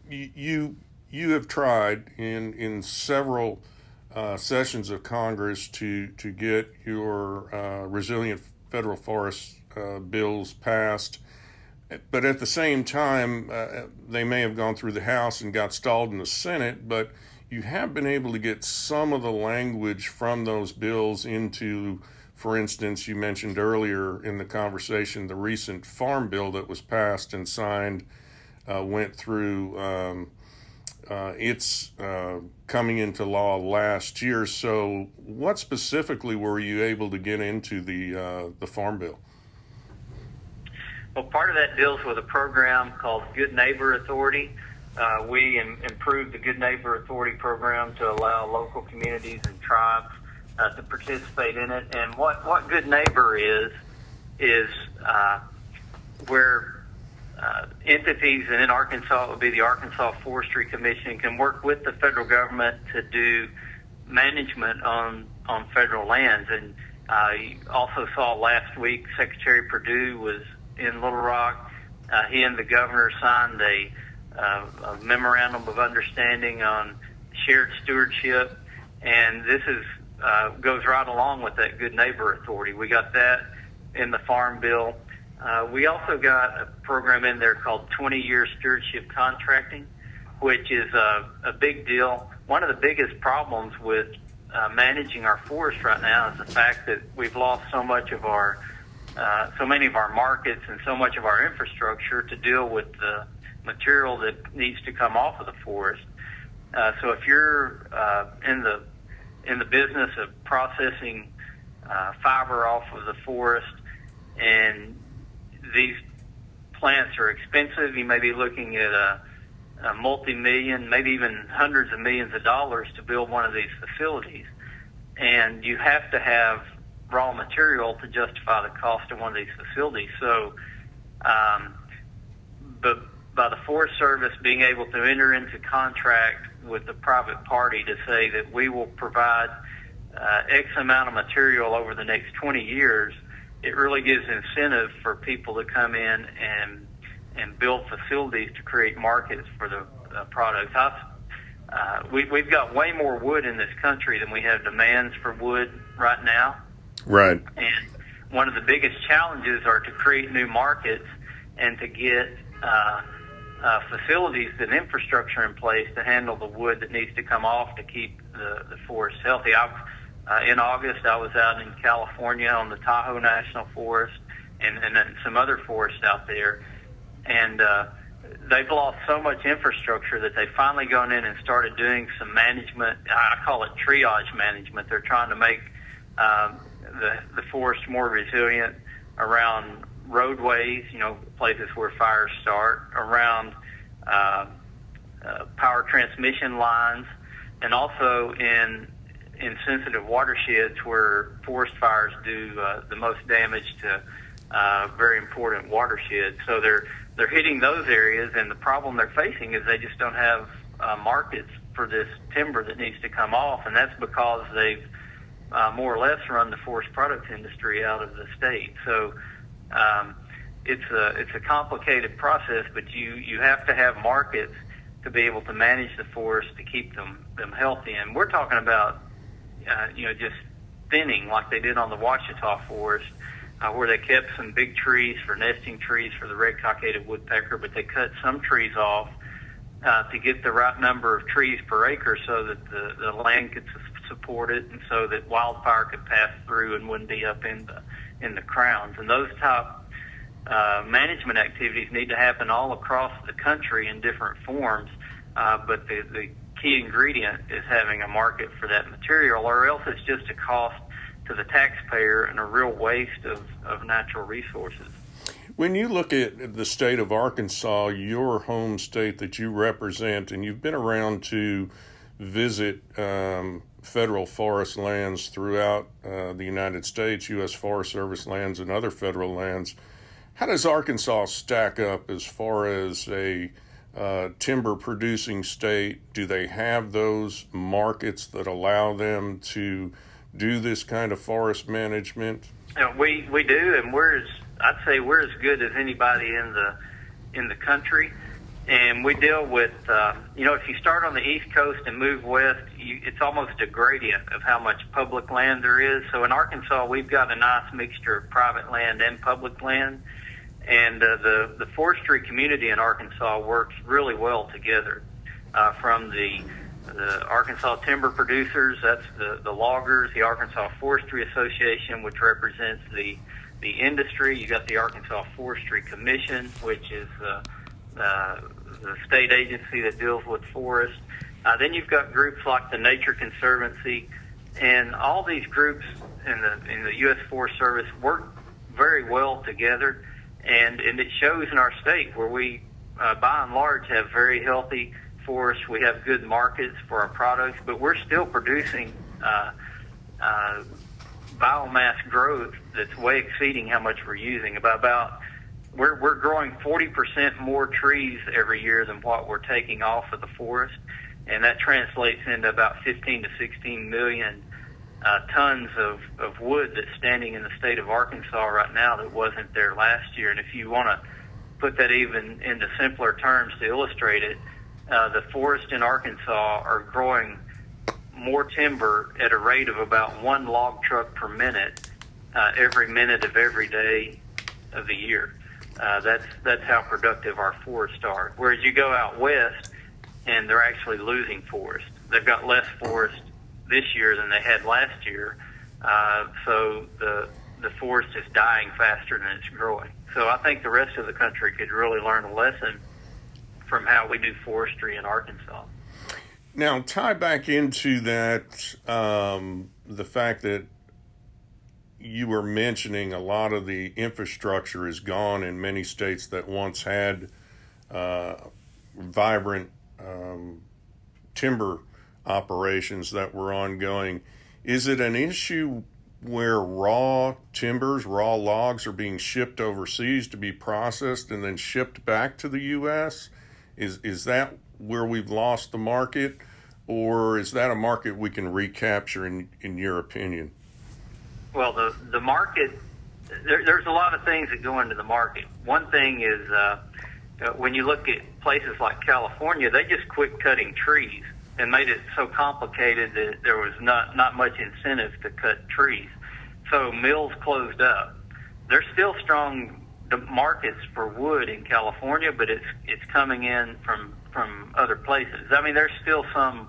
you you have tried in in several uh, sessions of Congress to to get your uh, resilient federal forest uh, bills passed. But at the same time, uh, they may have gone through the House and got stalled in the Senate. But you have been able to get some of the language from those bills into, for instance, you mentioned earlier in the conversation the recent farm bill that was passed and signed uh, went through. Um, uh, it's uh, coming into law last year. So, what specifically were you able to get into the uh, the farm bill? Well, part of that deals with a program called Good Neighbor Authority. Uh, we Im- improved the Good Neighbor Authority program to allow local communities and tribes uh, to participate in it. And what what Good Neighbor is is uh, where uh, entities, and in Arkansas it would be the Arkansas Forestry Commission, can work with the federal government to do management on on federal lands. And uh, also saw last week Secretary Perdue was in Little Rock. Uh, he and the governor signed a, uh, a memorandum of understanding on shared stewardship, and this is uh, goes right along with that good neighbor authority. We got that in the farm bill. Uh, we also got a program in there called 20 year stewardship contracting, which is a, a big deal. One of the biggest problems with uh, managing our forest right now is the fact that we've lost so much of our, uh, so many of our markets and so much of our infrastructure to deal with the material that needs to come off of the forest. Uh, so if you're uh, in the in the business of processing uh, fiber off of the forest and these plants are expensive. You may be looking at a, a multi-million, maybe even hundreds of millions of dollars to build one of these facilities, and you have to have raw material to justify the cost of one of these facilities. So, um, but by the Forest Service being able to enter into contract with the private party to say that we will provide uh, X amount of material over the next 20 years, it really gives incentive for people to come in and and build facilities to create markets for the uh, products. I've, uh, we, we've got way more wood in this country than we have demands for wood right now. Right. And one of the biggest challenges are to create new markets and to get uh, uh, facilities and infrastructure in place to handle the wood that needs to come off to keep the, the forest healthy. I, uh, in August, I was out in California on the Tahoe National Forest and, and then some other forests out there. And uh, they've lost so much infrastructure that they've finally gone in and started doing some management. I call it triage management. They're trying to make um, the, the forest more resilient around roadways, you know, places where fires start, around uh, uh, power transmission lines, and also in in sensitive watersheds where forest fires do uh, the most damage to uh, very important watersheds. So they're they're hitting those areas, and the problem they're facing is they just don't have uh, markets for this timber that needs to come off, and that's because they've uh, more or less run the forest products industry out of the state. So um, it's a it's a complicated process, but you you have to have markets to be able to manage the forest to keep them them healthy. And we're talking about uh, you know just thinning like they did on the Ouachita forest, uh, where they kept some big trees for nesting trees for the red cockaded woodpecker, but they cut some trees off. Uh, to get the right number of trees per acre so that the, the land could support it and so that wildfire could pass through and wouldn't be up in the in the crowns. And those type uh, management activities need to happen all across the country in different forms. Uh, but the, the key ingredient is having a market for that material, or else it's just a cost to the taxpayer and a real waste of, of natural resources. When you look at the state of Arkansas, your home state that you represent, and you've been around to visit um, federal forest lands throughout uh, the United States, U.S. Forest Service lands, and other federal lands. How does Arkansas stack up as far as a uh, timber producing state? Do they have those markets that allow them to do this kind of forest management? we we do, and we're as I'd say we're as good as anybody in the in the country and we deal with, uh, you know, if you start on the East Coast and move west, you, it's almost a gradient of how much public land there is. So in Arkansas, we've got a nice mixture of private land and public land, and uh, the the forestry community in Arkansas works really well together. Uh, from the the Arkansas timber producers, that's the the loggers, the Arkansas Forestry Association, which represents the the industry. You got the Arkansas Forestry Commission, which is uh, uh, the state agency that deals with forests. Uh, then you've got groups like the Nature Conservancy, and all these groups in the in the U.S. Forest Service work very well together, and and it shows in our state where we, uh, by and large, have very healthy forests. We have good markets for our products, but we're still producing. Uh, uh, biomass growth that's way exceeding how much we're using. About about we're we're growing 40% more trees every year than what we're taking off of the forest, and that translates into about 15 to 16 million uh, tons of, of wood that's standing in the state of Arkansas right now that wasn't there last year. And if you want to put that even into simpler terms to illustrate it, uh, the forests in Arkansas are growing more timber at a rate of about one log truck per minute uh, every minute of every day of the year. Uh, that's that's how productive our forests are. Whereas you go out west, and they're actually losing forest. They've got less forest this year than they had last year. Uh, so the the forest is dying faster than it's growing. So I think the rest of the country could really learn a lesson from how we do forestry in Arkansas. Now, tie back into that um, the fact that you were mentioning a lot of the infrastructure is gone in many states that once had uh, vibrant um, timber operations that were ongoing. Is it an issue where raw timbers, raw logs are being shipped overseas to be processed and then shipped back to the U.S.? Is is that where we've lost the market, or is that a market we can recapture in in your opinion? Well, the the market there, there's a lot of things that go into the market. One thing is uh, uh, when you look at places like California, they just quit cutting trees and made it so complicated that there was not not much incentive to cut trees. So mills closed up. There's still strong markets for wood in California, but it's it's coming in from from other places. I mean, there's still some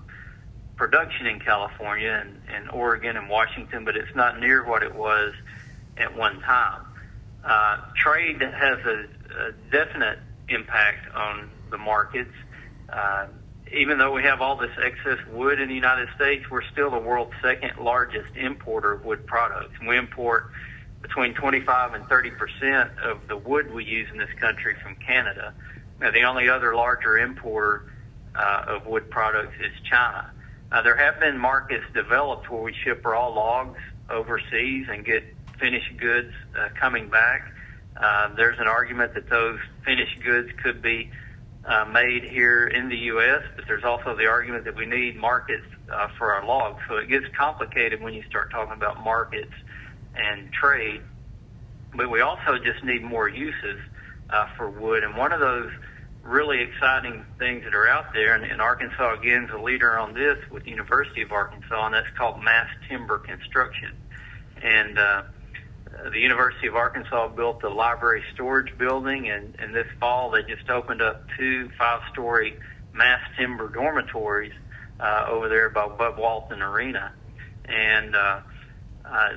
production in California and, and Oregon and Washington, but it's not near what it was at one time. Uh, trade has a, a definite impact on the markets. Uh, even though we have all this excess wood in the United States, we're still the world's second largest importer of wood products. We import between 25 and 30 percent of the wood we use in this country from Canada. Now, the only other larger importer uh, of wood products is China. Uh, there have been markets developed where we ship raw logs overseas and get finished goods uh, coming back. Uh, there's an argument that those finished goods could be uh, made here in the U.S., but there's also the argument that we need markets uh, for our logs. So it gets complicated when you start talking about markets and trade. But we also just need more uses uh, for wood. And one of those really exciting things that are out there, and, and Arkansas again is a leader on this with the University of Arkansas, and that's called mass timber construction. And uh, the University of Arkansas built the library storage building, and, and this fall they just opened up two five-story mass timber dormitories uh, over there by Bud Walton Arena. And uh, uh,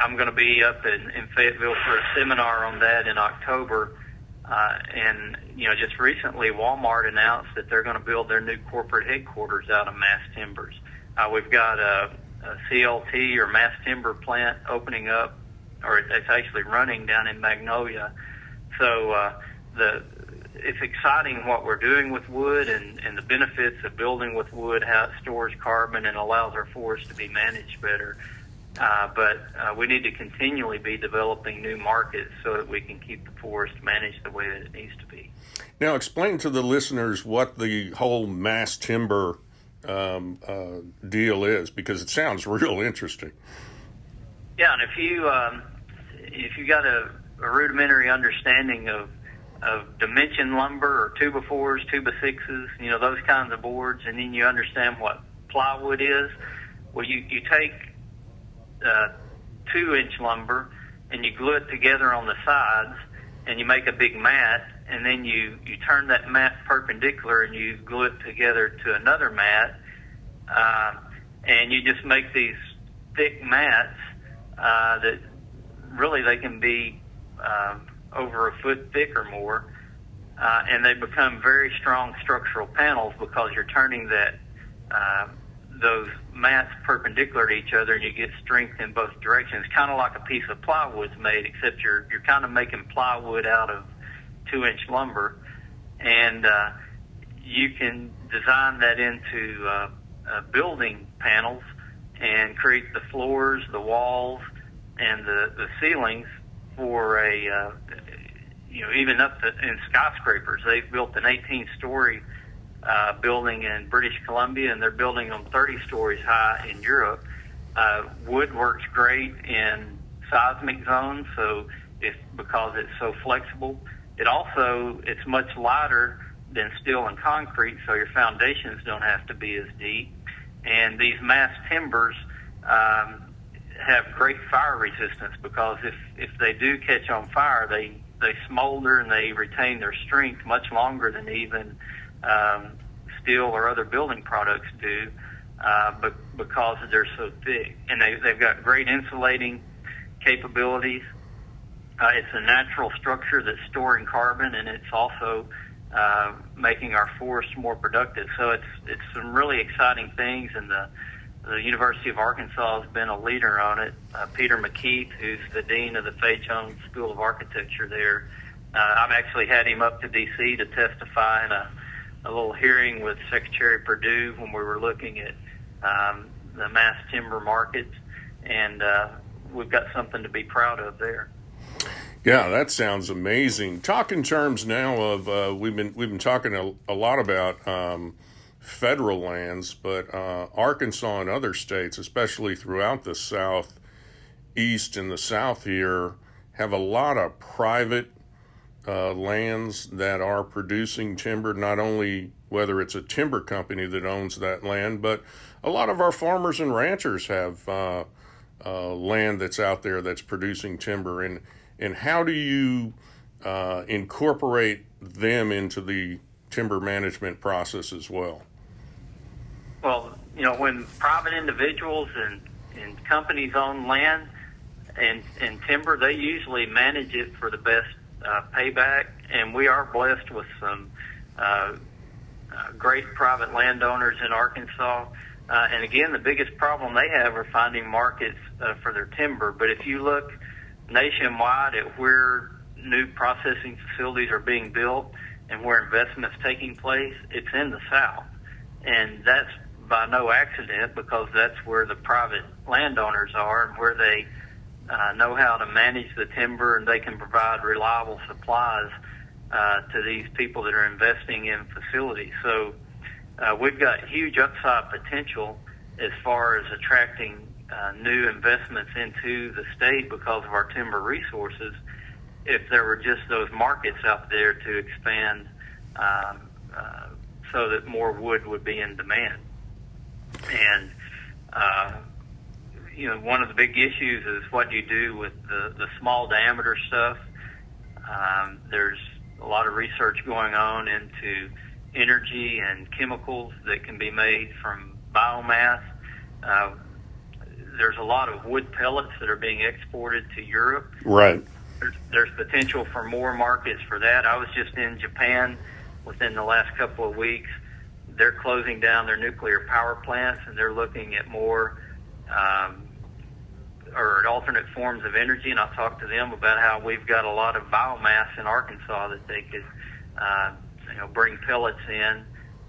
I'm going to be up in, in Fayetteville for a seminar on that in October. Uh, and you know, just recently, Walmart announced that they're going to build their new corporate headquarters out of mass timbers. Uh, we've got a, a CLT or mass timber plant opening up or it's actually running down in Magnolia. So uh, the it's exciting what we're doing with wood and, and the benefits of building with wood, how it stores carbon and allows our forests to be managed better. Uh, but uh, we need to continually be developing new markets so that we can keep the forest managed the way that it needs to be. Now, explain to the listeners what the whole mass timber um, uh, deal is, because it sounds *laughs* real interesting. Yeah, and if you um, if you got a, a rudimentary understanding of of dimension lumber or two by fours, two by sixes, you know those kinds of boards, and then you understand what plywood is. Well, you you take uh, two inch lumber and you glue it together on the sides, and you make a big mat, and then you you turn that mat perpendicular and you glue it together to another mat, uh, and you just make these thick mats uh, that really they can be um, over a foot thick or more, uh, and they become very strong structural panels because you're turning that uh, those mats perpendicular to each other, and you get strength in both directions. Kind of like a piece of plywood's made, except you're you're kind of making plywood out of two inch lumber, and uh, you can design that into uh, uh, building panels and create the floors, the walls, and the the ceilings for a uh, you know even up to in skyscrapers. They've built an 18 story uh, building in British Columbia, and they're building them 30 stories high in Europe. Uh, wood works great in seismic zones, so if because it's so flexible, it also it's much lighter than steel and concrete, so your foundations don't have to be as deep. And these mass timbers um, have great fire resistance because if if they do catch on fire, they they smolder and they retain their strength much longer than even um, steel or other building products do, uh, but because they're so thick and they they've got great insulating capabilities. Uh, it's a natural structure that's storing carbon, and it's also uh, making our forests more productive. So it's it's some really exciting things, and the the University of Arkansas has been a leader on it. Uh, Peter MacKeith, who's the dean of the Fay Jones School of Architecture there, uh, I've actually had him up to D.C. to testify in a, a little hearing with Secretary Perdue when we were looking at um, the mass timber markets, and uh, we've got something to be proud of there. Yeah, that sounds amazing. Talk in terms now of uh, we've been we've been talking a, a lot about. Um, federal lands, but uh, Arkansas and other states, especially throughout the South, East, and the South here, have a lot of private uh, lands that are producing timber, not only whether it's a timber company that owns that land, but a lot of our farmers and ranchers have uh, uh, land that's out there that's producing timber. And, and how do you uh, incorporate them into the timber management process as well? Well, you know, when private individuals and, and companies own land and, and timber, they usually manage it for the best uh, payback, and we are blessed with some uh, uh, great private landowners in Arkansas. Uh, and again, the biggest problem they have are finding markets uh, for their timber. But if you look nationwide at where new processing facilities are being built and where investments taking place, it's in the South. And that's by no accident because that's where the private landowners are and where they uh, know how to manage the timber and they can provide reliable supplies uh, to these people that are investing in facilities. So uh, we've got huge upside potential as far as attracting uh, new investments into the state because of our timber resources. If there were just those markets out there to expand um, uh, so that more wood would be in demand. And uh, you know, one of the big issues is what do you do with the, the small diameter stuff. Um, there's a lot of research going on into energy and chemicals that can be made from biomass. Uh, there's a lot of wood pellets that are being exported to Europe. Right. There's, there's potential for more markets for that. I was just in Japan within the last couple of weeks. They're closing down their nuclear power plants and they're looking at more um, or alternate forms of energy. And I've talked to them about how we've got a lot of biomass in Arkansas that they could, uh, you know, bring pellets in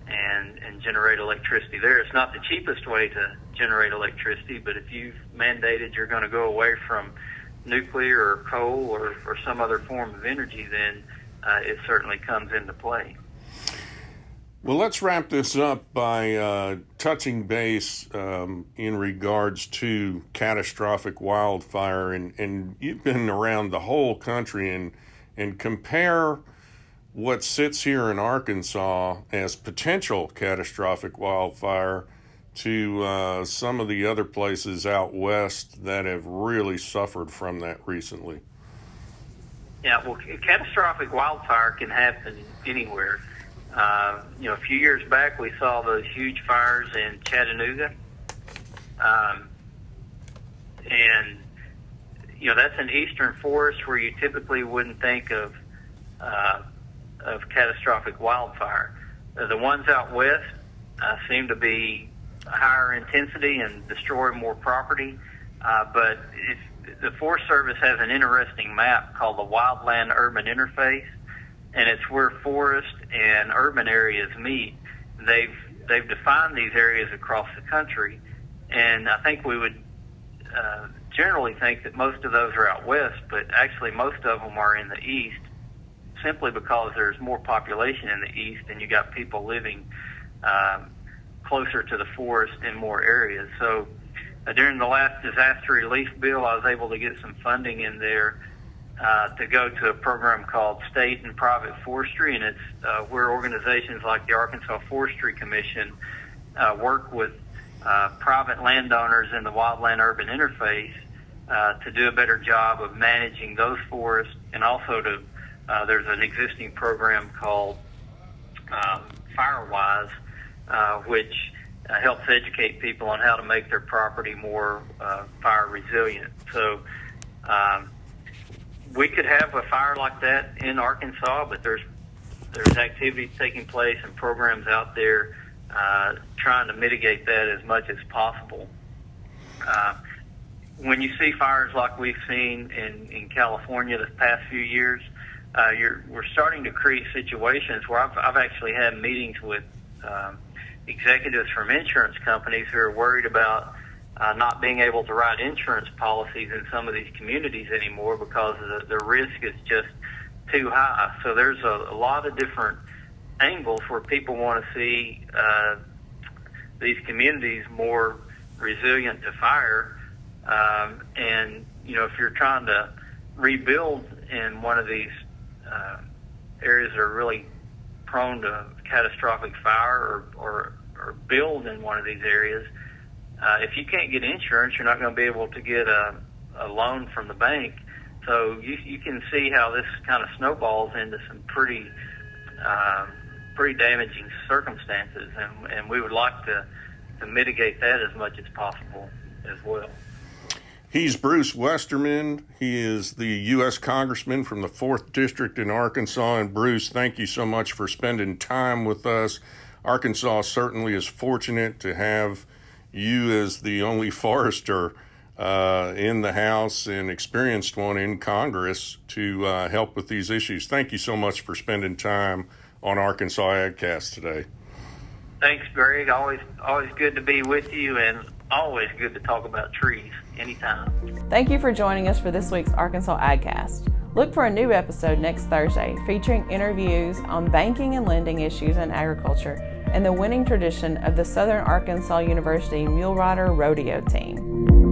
and and generate electricity there. It's not the cheapest way to generate electricity, but if you've mandated you're going to go away from nuclear or coal or, or some other form of energy, then uh, it certainly comes into play. Well, let's wrap this up by uh, touching base um, in regards to catastrophic wildfire, and, and you've been around the whole country and and compare what sits here in Arkansas as potential catastrophic wildfire to uh, some of the other places out west that have really suffered from that recently. Yeah, well, catastrophic wildfire can happen anywhere. Uh, you know, a few years back, we saw those huge fires in Chattanooga, um, and you know that's an eastern forest where you typically wouldn't think of uh, of catastrophic wildfire. Uh, the ones out west uh, seem to be higher intensity and destroy more property, uh, but it's, the Forest Service has an interesting map called the Wildland Urban Interface and it's where forest and urban areas meet. They've they've defined these areas across the country, and I think we would uh, generally think that most of those are out west, but actually most of them are in the east, simply because there's more population in the east, and you got people living um, closer to the forest in more areas. So. Uh, during the last disaster relief bill, I was able to get some funding in there uh, to go to a program called State and Private Forestry, and it's uh, where organizations like the Arkansas Forestry Commission uh, work with uh, private landowners in the wildland urban interface uh, to do a better job of managing those forests, and also to uh, there's an existing program called um, FireWise, uh, which uh, helps educate people on how to make their property more uh, fire resilient. So. Um, we could have a fire like that in Arkansas, but there's there's activities taking place and programs out there uh, trying to mitigate that as much as possible. Uh, when you see fires like we've seen in, in California the past few years, uh, you're, we're starting to create situations where I've, I've actually had meetings with um, executives from insurance companies who are worried about uh, not being able to write insurance policies in some of these communities anymore because the, the risk is just too high. So there's a, a lot of different angles where people want to see uh, these communities more resilient to fire. Um, and you know, if you're trying to rebuild in one of these uh, areas that are really prone to catastrophic fire, or, or, or build in one of these areas, uh, if you can't get insurance, you're not going to be able to get a, a loan from the bank. So you, you can see how this kind of snowballs into some pretty uh, pretty damaging circumstances, and, and we would like to, to mitigate that as much as possible as well. He's Bruce Westerman. He is the U.S. Congressman from the 4th District in Arkansas. And Bruce, thank you so much for spending time with us. Arkansas certainly is fortunate to have you as the only forester uh, in the House and experienced one in Congress to uh, help with these issues. Thank you so much for spending time on Arkansas AgCast today. Thanks, Greg. Always, always good to be with you, and always good to talk about trees anytime. Thank you for joining us for this week's Arkansas AgCast. Look for a new episode next Thursday featuring interviews on banking and lending issues in agriculture and the winning tradition of the Southern Arkansas University Mule Rider Rodeo Team.